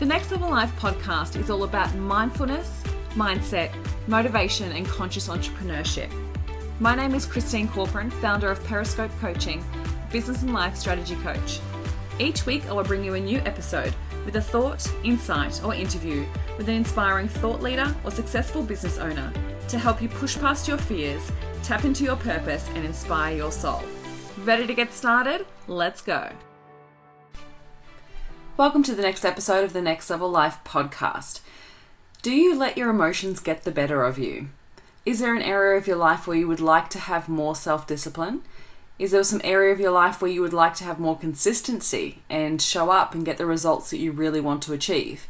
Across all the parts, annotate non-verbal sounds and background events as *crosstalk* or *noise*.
The Next Level Life podcast is all about mindfulness, mindset, motivation, and conscious entrepreneurship. My name is Christine Corcoran, founder of Periscope Coaching, business and life strategy coach. Each week, I will bring you a new episode with a thought, insight, or interview with an inspiring thought leader or successful business owner to help you push past your fears, tap into your purpose, and inspire your soul. Ready to get started? Let's go. Welcome to the next episode of the Next Level Life podcast. Do you let your emotions get the better of you? Is there an area of your life where you would like to have more self discipline? Is there some area of your life where you would like to have more consistency and show up and get the results that you really want to achieve?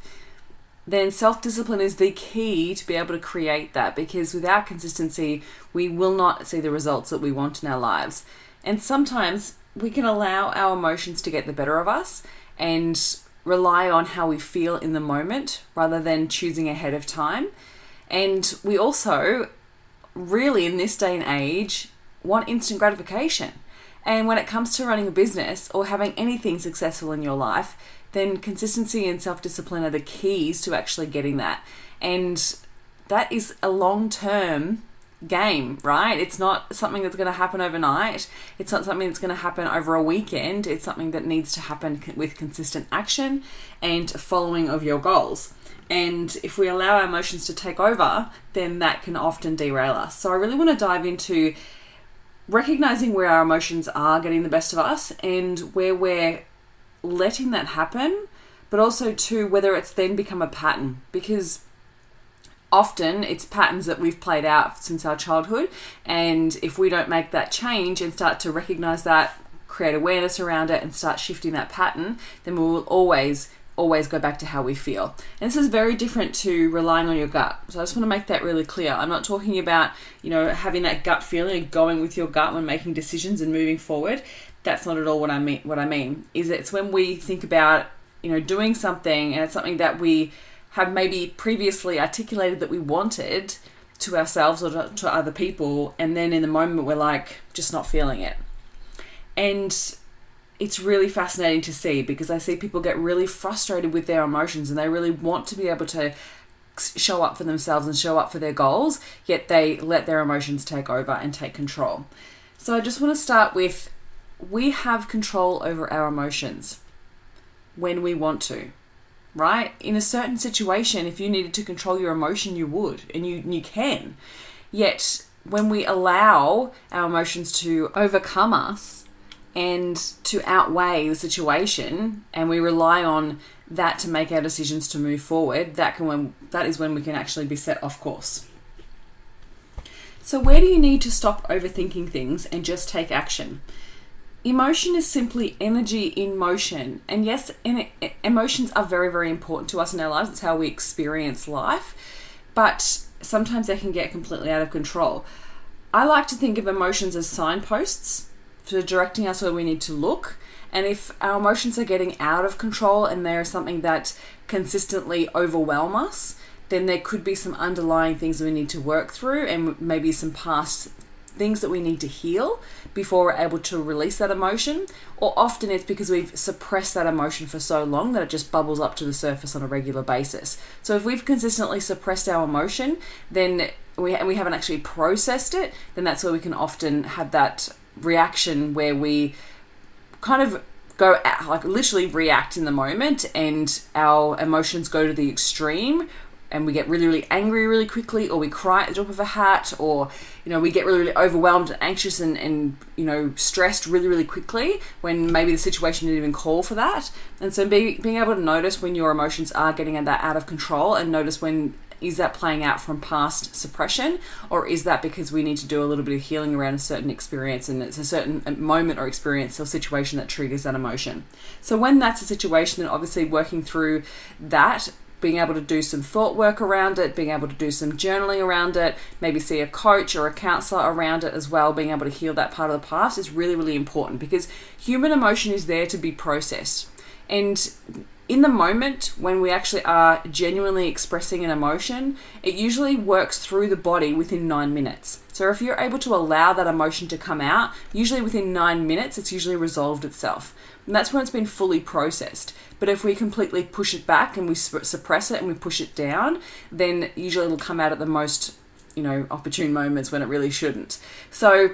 Then self discipline is the key to be able to create that because without consistency, we will not see the results that we want in our lives. And sometimes we can allow our emotions to get the better of us and rely on how we feel in the moment rather than choosing ahead of time. And we also, really, in this day and age, want instant gratification. And when it comes to running a business or having anything successful in your life, then consistency and self discipline are the keys to actually getting that. And that is a long term game, right? It's not something that's going to happen overnight. It's not something that's going to happen over a weekend. It's something that needs to happen with consistent action and following of your goals. And if we allow our emotions to take over, then that can often derail us. So I really want to dive into recognizing where our emotions are getting the best of us and where we're letting that happen, but also to whether it's then become a pattern because often it's patterns that we've played out since our childhood. And if we don't make that change and start to recognize that, create awareness around it, and start shifting that pattern, then we will always always go back to how we feel. And this is very different to relying on your gut. So I just want to make that really clear. I'm not talking about, you know, having that gut feeling and going with your gut when making decisions and moving forward. That's not at all what I mean what I mean. Is it's when we think about, you know, doing something and it's something that we have maybe previously articulated that we wanted to ourselves or to, other people, and then in the moment we're like just not feeling it. And it's really fascinating to see because I see people get really frustrated with their emotions and they really want to be able to show up for themselves and show up for their goals, yet they let their emotions take over and take control. So I just want to start with we have control over our emotions when we want to right? In a certain situation, if you needed to control your emotion, you would, and you, you can. Yet, when we allow our emotions to overcome us and to outweigh the situation, and we rely on that to make our decisions to move forward, that can when that is when we can actually be set off course. So, where do you need to stop overthinking things and just take action? Emotion is simply energy in motion. And yes, emotions are very, very important to us in our lives. It's how we experience life. But sometimes they can get completely out of control. I like to think of emotions as signposts for directing us where we need to look. And if our emotions are getting out of control and they're something that consistently overwhelm us, then there could be some underlying things we need to work through and maybe some past things that we need to heal before we're able to release that emotion, or often it's because we've suppressed that emotion for so long that it just bubbles up to the surface on a regular basis. So if we've consistently suppressed our emotion, then we and we haven't actually processed it, then that's where we can often have that reaction where we kind of go like literally react in the moment and our emotions go to the extreme and we get really, really angry really quickly, or we cry at the drop of a hat, or you know we get really, really overwhelmed and anxious and, and you know stressed really, really quickly when maybe the situation didn't even call for that. And so be, being able to notice when your emotions are getting that out of control, and notice when is that playing out from past suppression, or is that because we need to do a little bit of healing around a certain experience and it's a certain uh, moment or experience or situation that triggers that emotion? So, when that's a situation, then obviously working through that being able to do some thought work around it, being able to do some journaling around it, maybe see a coach or a counselor around it as well, being able to heal that part of the past is really, really important because human emotion is there to be processed. And in the moment when we actually are genuinely expressing an emotion, it usually works through the body within nine minutes. So if you're able to allow that emotion to come out, usually within nine minutes, it's usually resolved itself. And that's when it's been fully processed. But if we completely push it back and we suppress it and we push it down, then usually it'll come out at the most, you know, opportune moments when it really shouldn't. So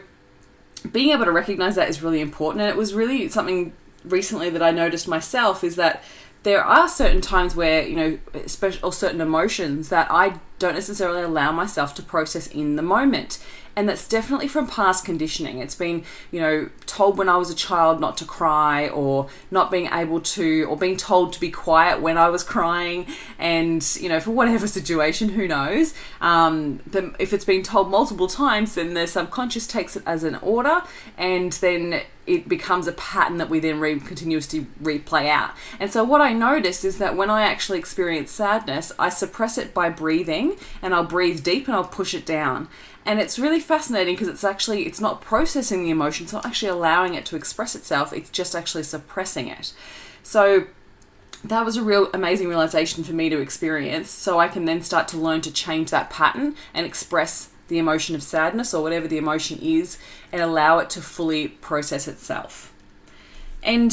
being able to recognize that is really important. And it was really something recently that I noticed myself is that there are certain times where you know special or certain emotions that I don't necessarily allow myself to process in the moment. And that's definitely from past conditioning. It's been you know told when I was a child not to cry or not being able to or being told to be quiet when I was crying. And you know for whatever *laughs* situation who knows? Um, if it's been told multiple times then the subconscious takes it as an order. And then it becomes a pattern that we then re- continuously replay out. And so what I noticed is that when I actually experience sadness, I suppress it by breathing and I'll breathe deep and I'll push it down. And it's really fascinating because it's actually it's not processing the emotion, it's not actually allowing it to express itself, it's just actually suppressing it. So that was a real amazing realization for me to experience so I can then start to learn to change that pattern and express the emotion of sadness or whatever the emotion is and allow it to fully process itself. And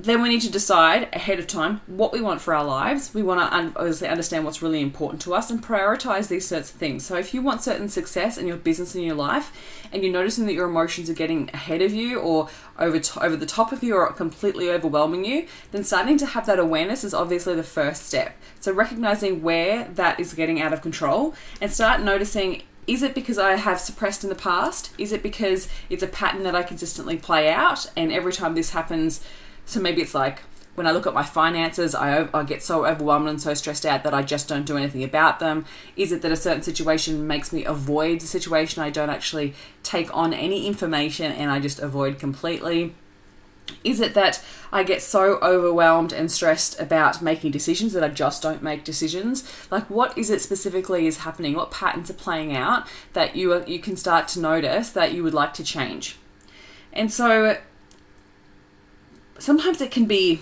then we need to decide ahead of time what we want for our lives. We want to un- obviously understand what's really important to us and prioritize these sorts of things. So, if you want certain success in your business and your life, and you're noticing that your emotions are getting ahead of you or over to- over the top of you or completely overwhelming you, then starting to have that awareness is obviously the first step. So, recognizing where that is getting out of control and start noticing is it because I have suppressed in the past? Is it because it's a pattern that I consistently play out and every time this happens, so maybe it's like when I look at my finances, I, I get so overwhelmed and so stressed out that I just don't do anything about them. Is it that a certain situation makes me avoid the situation? I don't actually take on any information and I just avoid completely. Is it that I get so overwhelmed and stressed about making decisions that I just don't make decisions? Like, what is it specifically is happening? What patterns are playing out that you are, you can start to notice that you would like to change? And so, sometimes it can be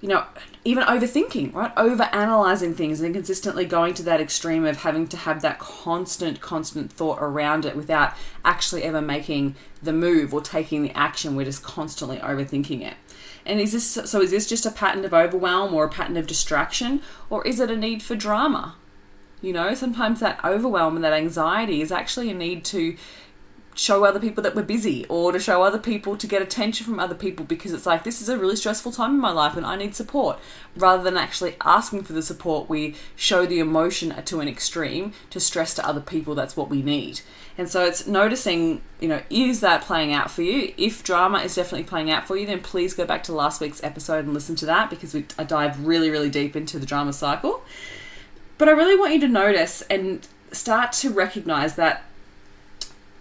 you know, even overthinking, right? Over analyzing things and consistently going to that extreme of having to have that constant, constant thought around it without actually ever making the move or taking the action. We're just constantly overthinking it. And is this so? Is this just a pattern of overwhelm or a pattern of distraction, or is it a need for drama? You know, sometimes that overwhelm and that anxiety is actually a need to show other people that we're busy or to show other people to get attention from other people because it's like this is a really stressful time in my life and I need support. Rather than actually asking for the support we show the emotion to an extreme to stress to other people. That's what we need. And so it's noticing you know is that playing out for you? If drama is definitely playing out for you then please go back to last week's episode and listen to that because we I dive really really deep into the drama cycle. But I really want you to notice and start to recognize that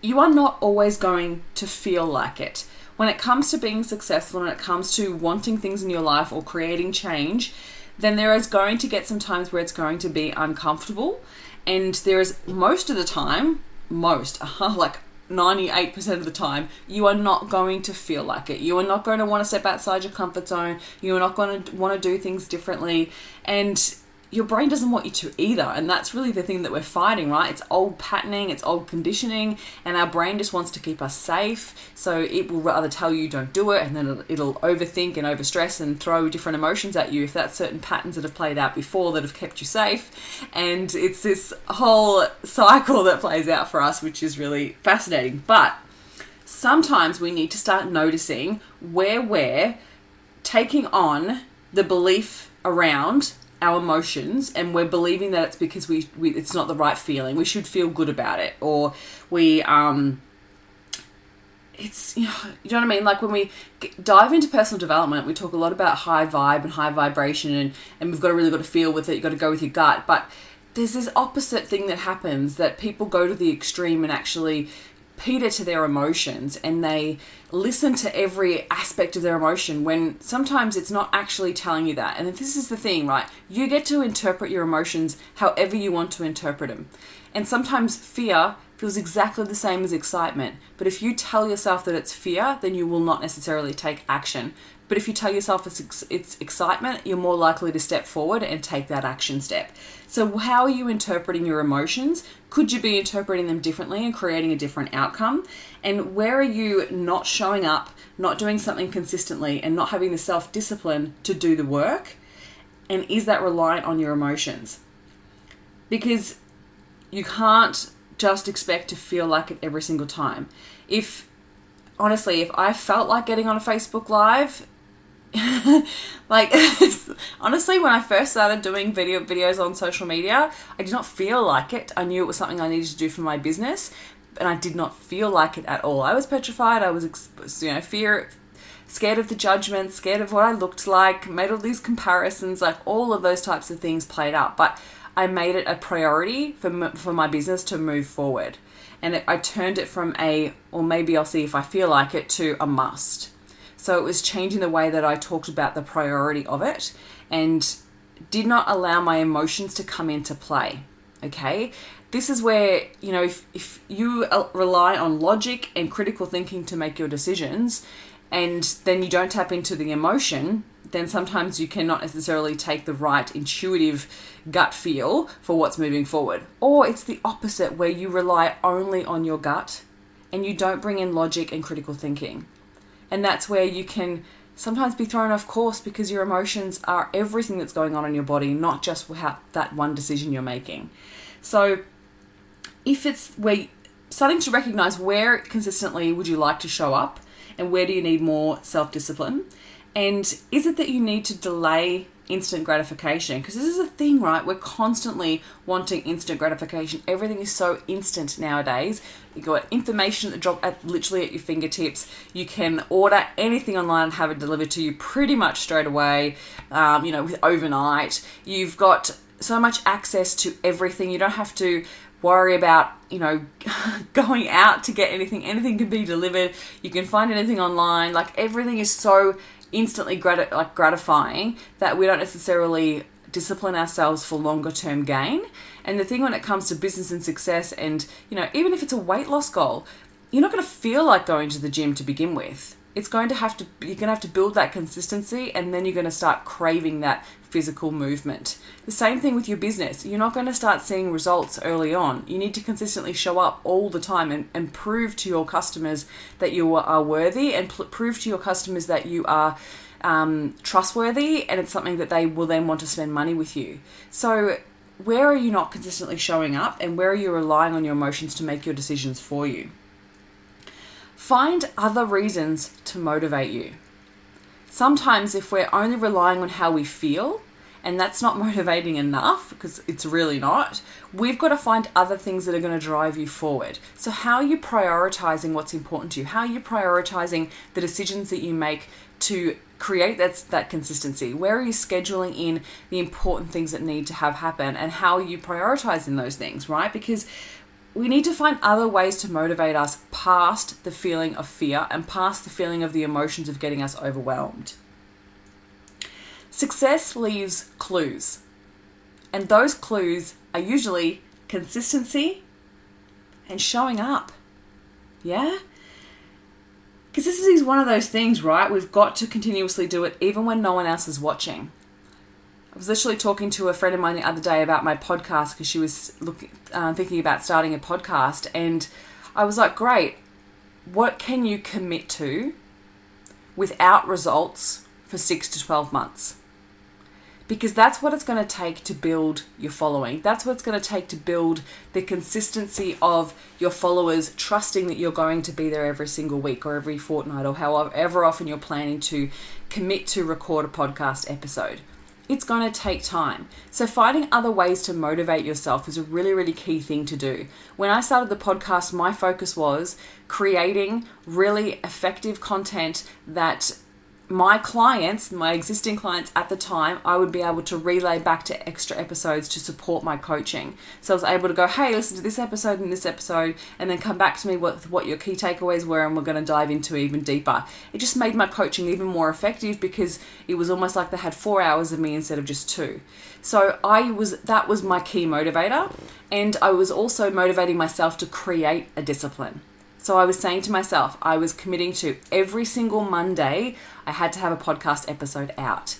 you are not always going to feel like it. When it comes to being successful, when it comes to wanting things in your life or creating change, then there is going to get some times where it's going to be uncomfortable. And there is most of the time, most, *laughs* uh-huh, like 98% of the time, you are not going to feel like it. You are not going to want to step outside your comfort zone. You are not going to want to do things differently. And your brain doesn't want you to either. And that's really the thing that we're fighting, right? It's old patterning, it's old conditioning, and our brain just wants to keep us safe. So it will rather tell you don't do it, and then it'll, it'll overthink and overstress and throw different emotions at you if that's certain patterns that have played out before that have kept you safe. And it's this whole cycle that plays out for us, which is really fascinating. But sometimes we need to start noticing where we're taking on the belief around our emotions and we're believing that it's because we, we it's not the right feeling. We should feel good about it or we um it's you know, you know what I mean? Like when we dive into personal development we talk a lot about high vibe and high vibration and and we've got to really got to feel with it you've got to go with your gut. But there's this opposite thing that happens that people go to the extreme and actually Peter to their emotions and they listen to every aspect of their emotion when sometimes it's not actually telling you that. And this is the thing, right? You get to interpret your emotions however you want to interpret them. And sometimes fear feels exactly the same as excitement. But if you tell yourself that it's fear, then you will not necessarily take action But if you tell yourself it's, it's excitement, you're more likely to step forward and take that action step. So, how are you interpreting your emotions? Could you be interpreting them differently and creating a different outcome? And where are you not showing up, not doing something consistently, and not having the self discipline to do the work? And is that reliant on your emotions? Because you can't just expect to feel like it every single time. If honestly, if I felt like getting on a Facebook Live, *laughs* like *laughs* honestly, when I first started doing video videos on social media, I did not feel like it. I knew it was something I needed to do for my business, and I did not feel like it at all. I was petrified. I was, you know, fear, scared of the judgment, scared of what I looked like. Made all these comparisons, like all of those types of things played out. But I made it a priority for for my business to move forward, and it, I turned it from a, or maybe I'll see if I feel like it, to a must so it was changing the way that I talked about the priority of it and did not allow my emotions to come into play. Okay? This is where, you know, if, if you uh, rely on logic and critical thinking to make your decisions, and then you don't tap into the emotion, then sometimes you cannot necessarily take the right intuitive gut feel for what's moving forward. Or it's the opposite, where you rely only on your gut and you don't bring in logic and critical thinking. And that's where you can sometimes be thrown off course because your emotions are everything that's going on in your body, not just that one decision you're making. So, if it's where starting to recognize where consistently would you like to show up and where do you need more self discipline, and is it that you need to delay instant gratification? Because this is a thing right? We're constantly wanting instant gratification. Everything is so instant nowadays. You got information that drop at literally at your fingertips. You can order anything online and have it delivered to you pretty much straight away um, you know with overnight. You've got so much access to everything. You don't have to worry about you know *laughs* going out to get anything. Anything can be delivered. You can find anything online. Like everything is so instantly grat- like gratifying that we don't necessarily discipline ourselves for longer term gain. And the thing when it comes to business and success, and you know, even if it's a weight loss goal, you're not going to feel like going to the gym to begin with it's going to have to you're going to have to build that consistency and then you're going to start craving that physical movement. The same thing with your business. You're not going to start seeing results early on. You need to consistently show up all the time and, and prove to your customers that you are worthy and pl- prove to your customers that you are um, trustworthy and it's something that they will then want to spend money with you. So where are you not consistently showing up and where are you relying on your emotions to make your decisions for you Find other reasons to motivate you. Sometimes, if we're only relying on how we feel, and that's not *laughs* motivating enough because it's really not, we've got to find other things that are going to drive you forward. So, how are you prioritizing what's important to you? How are you prioritizing the decisions that you make to create that, that consistency? Where are you scheduling in the important things that need to have happen? And how are you prioritizing those things, right? Because we need to find other ways to motivate us past the feeling of fear and past the feeling of the emotions of getting us overwhelmed. Success leaves clues, and those clues are usually consistency and showing up. Yeah? Because this is one of those things, right? We've got to continuously do it even when no one else is watching. I was literally talking to a friend of mine the other day about my podcast because she was looking, uh, thinking about starting a podcast, and I was like, "Great, what can you commit to without results for six to twelve months?" Because that's what it's going to take to build your following. That's what it's going to take to build the consistency of your followers trusting that you're going to be there every single week or every fortnight or however often you're planning to commit to record a podcast episode it's going to take time. So, finding other ways to motivate yourself is a really, really key thing to do. When I started the podcast, my focus was creating really effective content that my clients, my existing clients at the time, I would be able to relay back to extra episodes to support my coaching. So I was able to go, hey, listen to this episode and this episode, and then come back to me with what your key takeaways were, and we're going to dive into even deeper. It just made my coaching even more effective because it was almost like they had four hours of me instead of just two. So I was that was my key motivator, and I was also motivating myself to create a discipline. So I was saying to myself, I was committing to every single Monday, I had to have a podcast episode out.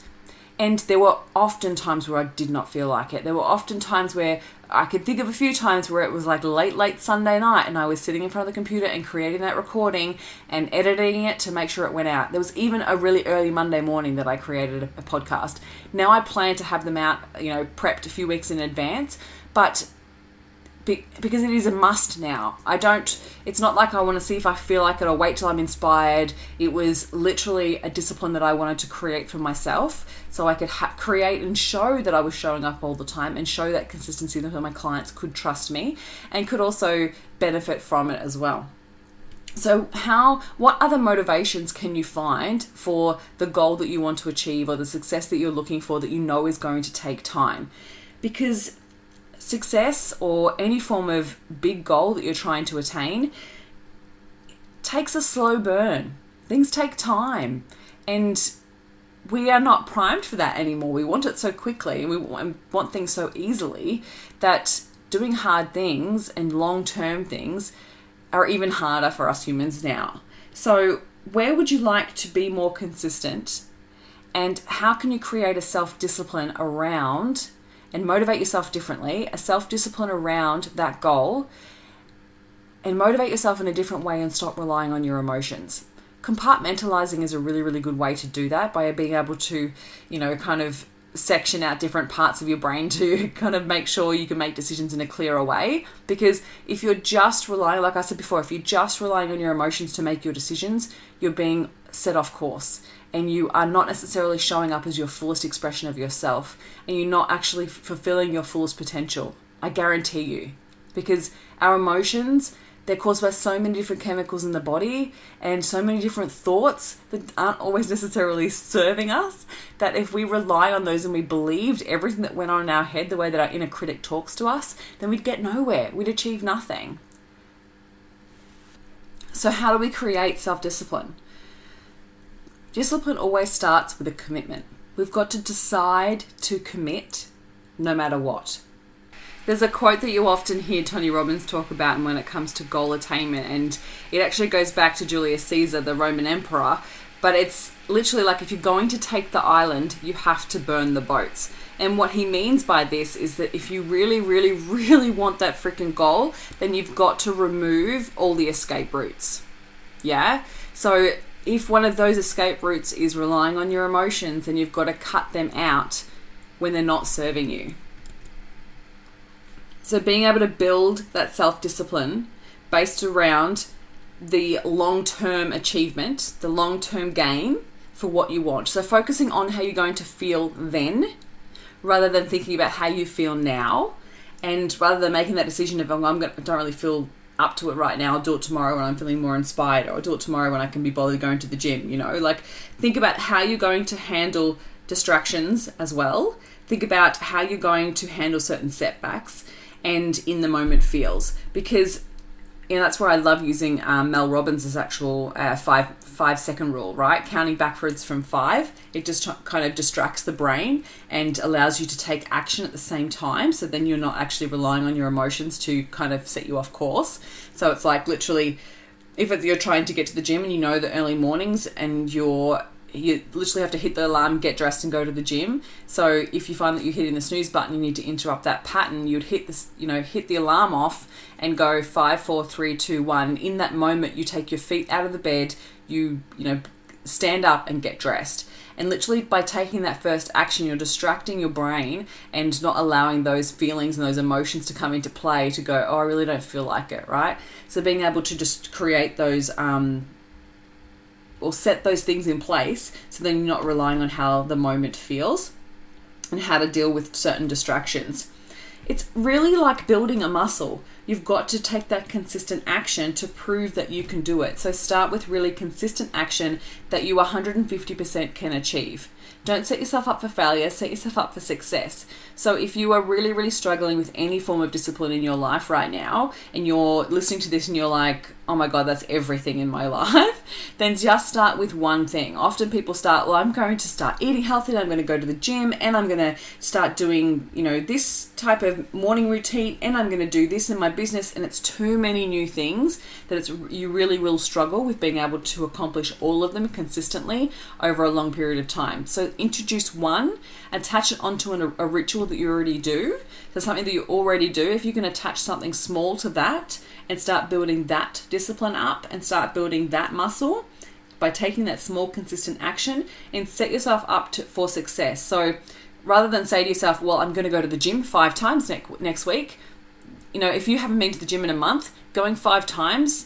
And there were often times where I did not feel like it. There were often times where I could think of a few times where it was like late, late Sunday night and I was sitting in front of the computer and creating that recording and editing it to make sure it went out. There was even a really early Monday morning that I created a, podcast. Now I plan to have them out, you know, prepped a few weeks in advance, but because it is a must now. I don't, it's not like I want to see if I feel like it or wait till I'm inspired. It was literally a discipline that I wanted to create for myself so I could ha- create and show that I was showing up all the time and show that consistency that my clients could trust me and could also benefit from it as well. So, how, what other motivations can you find for the goal that you want to achieve or the success that you're looking for that you know is going to take time? Because success or any form of big goal that you're trying to attain takes a slow burn. Things take time. And we are not primed for that anymore. We want it so quickly and we want things so easily that doing hard things and long term things are even harder for us humans now. So, where would you like to be more consistent? And how can you create a self discipline around and motivate yourself differently, a self discipline around that goal, and motivate yourself in a different way and stop relying on your emotions. Compartmentalizing is a really, really good way to do that by being able to, you know, kind of section out different parts of your brain to *laughs* kind of make sure you can make decisions in a clearer way. Because if you're just relying, like I said before, if you're just relying on your emotions to make your decisions, you're being set off course and you are not necessarily showing up as your fullest expression of yourself and you're not actually fulfilling your fullest potential. I guarantee you. Because our emotions, they're caused by so many different chemicals in the body and so many different thoughts that aren't always *laughs* necessarily serving us. That if we rely on those and we believed everything that went on in our head the way that our inner critic talks to us, then we'd get nowhere. We'd achieve nothing. So, how do we create self discipline? Discipline always starts with a commitment. We've got to decide to commit no matter what. There's a quote that you often hear Tony Robbins talk about when it comes to goal attainment, and it actually goes back to Julius Caesar, the Roman emperor. But it's literally like if you're going to take the island, you have to burn the boats. And what he means by this is that if you really, really, *laughs* really want that freaking goal, then you've got to remove all the escape routes. Yeah? So if one of those escape routes is relying on your emotions, then you've got to cut them out when they're not serving you. So, being able to build that self discipline based around the long term achievement, the long term gain for what you want. So, focusing on how you're going to feel then rather than thinking about how you feel now. And rather than making that decision of, oh, I'm going, I don't really feel up to it right now. I'll do it tomorrow when I'm feeling more inspired, or I'll do it tomorrow when I can be bothered going to the gym. You know, like think about how you're going to handle distractions as well. Think about how you're going to handle certain setbacks and in the moment feels because you know that's where I love using um, Mel Robbins' actual uh, five five second rule, right? Counting backwards from five, it just kind of distracts the brain and allows you to take action at the same time. So then you're not actually relying on your emotions to kind of set you off course. So it's like literally, if you're trying to get to the gym and you know the early mornings and you're you literally have to hit the alarm, get dressed, and go to the gym. So if you find that you're hitting the snooze button, you need to interrupt that pattern. You'd hit this, you know, hit the alarm off and go five, four, three, two, one. In that moment, you take your feet out of the bed, you, you know, stand up and get dressed. And literally, by taking that first action, you're distracting your brain and not allowing those feelings and those emotions to come into play to go, oh, I really don't feel like it, right? So, being able to just create those um, or set those things in place so then you're not relying on how the moment feels and how to deal with certain distractions. It's really like building a muscle. You've got to take that consistent action to prove that you can do it. So start with really consistent action that you 150% can achieve. Don't set yourself up for failure, set yourself up for success. So, if you are really, really struggling with any form of discipline in your life right now, and you're listening to this and you're like, oh my God, that's everything in my *laughs* life, then just start with one thing. Often people start, well, I'm going to start eating healthy, I'm going to go to the gym, and I'm going to start doing, you know, this type of morning routine, and I'm going to do this in my business and it's too many new things that it's you really will struggle with being able to accomplish all of them consistently over a long period of time. So introduce one, attach it onto an, a ritual that you already do. So something that you already do. If you can attach something small to that and start building that discipline up and start building that muscle by taking that small consistent action and set yourself up to, for success. So rather than say to yourself, well, I'm going to go to the gym five times next, next week, you know, if you haven't been to the gym in a month, going five times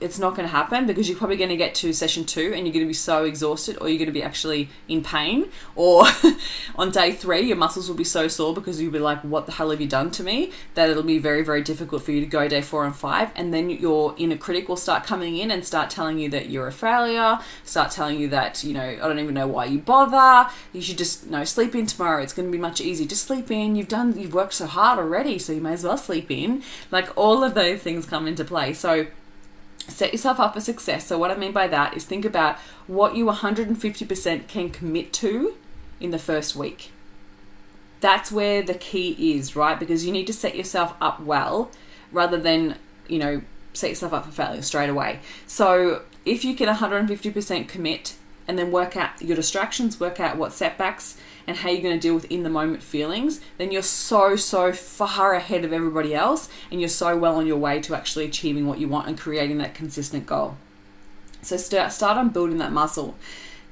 it's not going to happen because you're probably going to get to session two and you're going to be so exhausted or you're going to be actually in pain or *laughs* on day three your muscles will be so sore because you'll be like what the hell have you done to me? That it'll be very very difficult for you to go day four and five and then your inner critic will start coming in and start telling you that you're a failure start telling you that you know i don't even know why you bother. You should just you know sleep in tomorrow. It's going to be much easier. Just sleep in. You've done you've worked so hard already so you may as well sleep in. Like all of those things come into play. So set yourself up for success. So, what I mean by that is think about what you 150% can commit to in the first week. That's where the key is, right? Because you need to set yourself up well rather than, you know, set yourself up for failure straight away. So, if you can 150% commit and then work out your distractions, work out what setbacks and how you're going to deal with in the moment feelings, then you're so, so far ahead of everybody else and you're so well on your way to actually achieving what you want and creating that consistent goal. So start, start on building that muscle.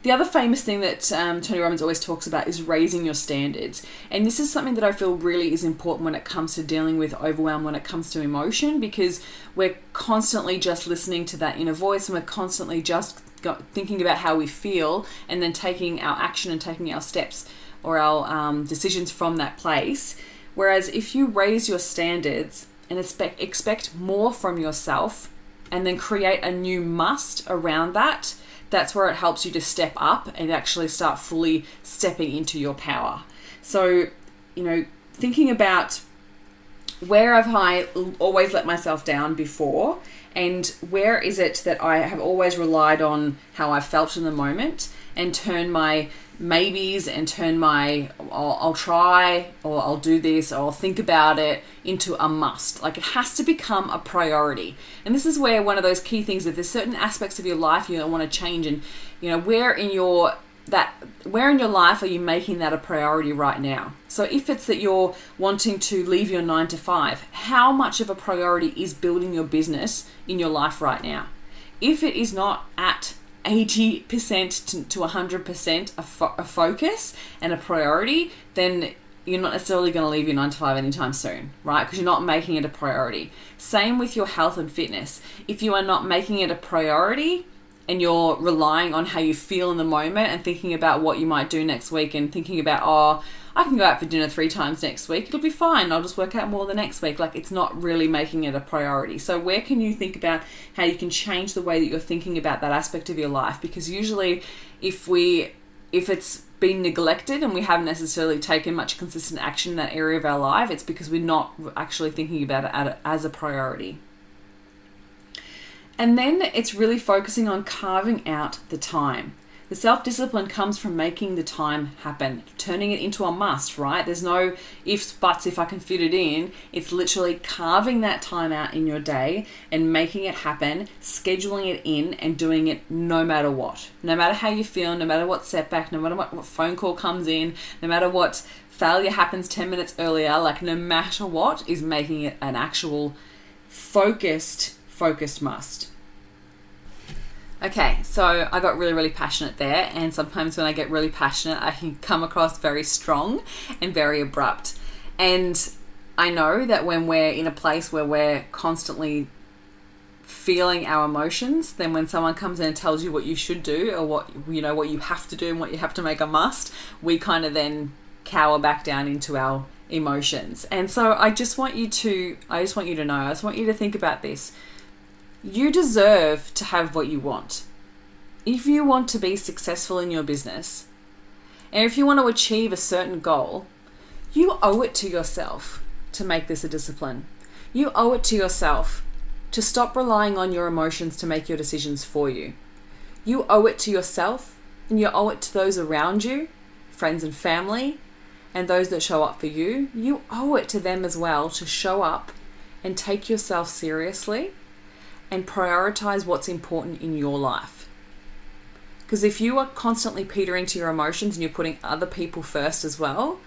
The other famous thing that um, Tony Robbins always talks about is raising your standards. And this is something that I feel really is important when it comes to dealing with overwhelm, when it comes to emotion, because we're constantly just listening to that inner voice and we're constantly just thinking about how we feel and then taking our action and taking our steps or our um, decisions from that place. Whereas if you raise your standards and expect, expect more from yourself and then create a new must around that, that's where it helps you to step up and actually start fully stepping into your power. So, you know, thinking about where have I always let myself down before and where is it that I have always relied on how I felt in the moment and turn my maybes and turn my I'll, I'll, try or I'll do this or I'll think about it into a must. Like it has to become a priority. And this is where one of those key things that there's certain aspects of your life you want to change and you know where in your that where in your life are you making that a priority right now? So if it's that you're wanting to leave your 9 to 5, how much of a priority is building your business in your life right now? If it is not at 80% to, to 100% a, fo- a focus and a priority, then you're not necessarily going to leave your 9 to 5 anytime soon, right? Because you're not making it a priority. Same with your health and fitness. If you are not making it a priority, and you're relying on how you feel in the moment and thinking about what you might do next week and thinking about, oh, I can go out for dinner three times next week. It'll be fine. I'll just work out more the next week. Like it's not really making it a priority. So where can you think about how you can change the way that you're thinking about that aspect of your life? Because usually if we if it's been neglected and we haven't necessarily taken much consistent action in that area of our life, it's because we're not actually thinking about it as a priority. And then it's really focusing on carving out the time. The self discipline comes from making the time happen, turning it into a must, right? There's no ifs, buts, if I can fit it in. It's literally carving that time out in your day and making it happen, scheduling it in, and doing it no matter what. No matter how you feel, no matter what setback, no matter what, what phone call comes in, no matter what failure happens 10 minutes earlier, like no matter what, is making it an actual focused, focused must. Okay, so I got really, really passionate there, and sometimes when I get really passionate, I can come across very strong and very abrupt. And I know that when we're in a place where we're constantly feeling our emotions, then when someone comes in and tells you what you should do or what you know what you have to do and what you have to make a must, we kind of then cower back down into our emotions. And so I just want you to I just want you to know, I just want you to think about this you deserve to have what you want. If you want to be successful in your business, and if you want to achieve a certain goal, you owe it to yourself to make this a discipline. You owe it to yourself to stop relying on your emotions to make your decisions for you. You owe it to yourself and you owe it to those around you, friends and family, and those that show up for you. You owe it to them as well to show up and take yourself seriously and prioritize what's important in your life. Because if you are constantly petering to your emotions and you're putting other people first as well,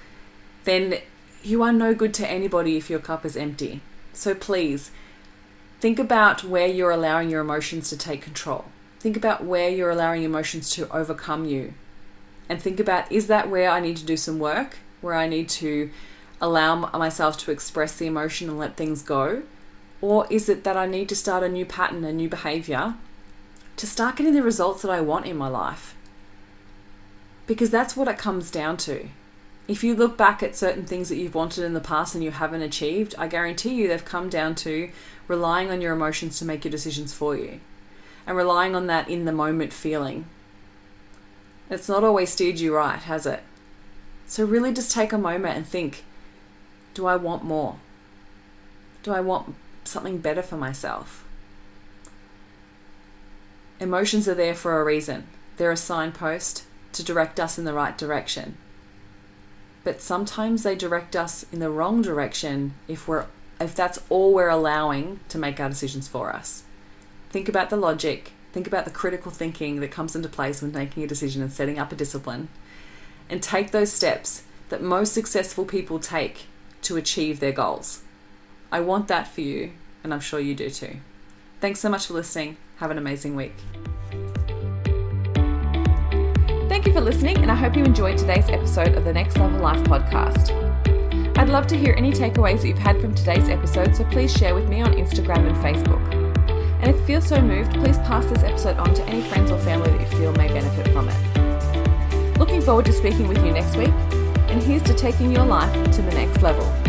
then you are no good to anybody if your cup is empty. So please, think about where you're allowing your emotions to take control. Think about where you're allowing emotions to overcome you. And think about is that where I need to do some work? Where I need to allow myself to express the emotion and let things go? Or is it that I need to start a new pattern, a new behavior to start getting the results that I want in my life? Because that's what it comes down to. If you look back at certain things that you've wanted in the past and you haven't achieved, I guarantee you they've come down to relying on your emotions to make your decisions for you and relying on that in the moment feeling. It's not always steered you right, has it? So, really just take a moment and think do I want more? Do I want something better for myself? Emotions are there for a reason. They're a signpost to direct us in the right direction. But sometimes they direct us in the wrong direction if we're if that's all we're allowing to make our decisions for us. Think about the logic, think about the critical thinking that comes into place when making a decision and setting up a discipline, and take those steps that most successful people take to achieve their goals. I want that for you, and I'm sure you do too. Thanks so much for listening. Have an amazing week. Thank you for listening, and I hope you enjoyed today's episode of the Next Level Life podcast. I'd love to hear any takeaways that you've had from today's episode, so please share with me on Instagram and Facebook. And if you feel so moved, please pass this episode on to any friends or family that you feel may benefit from it. Looking forward to speaking with you next week, and here's to taking your life to the next level.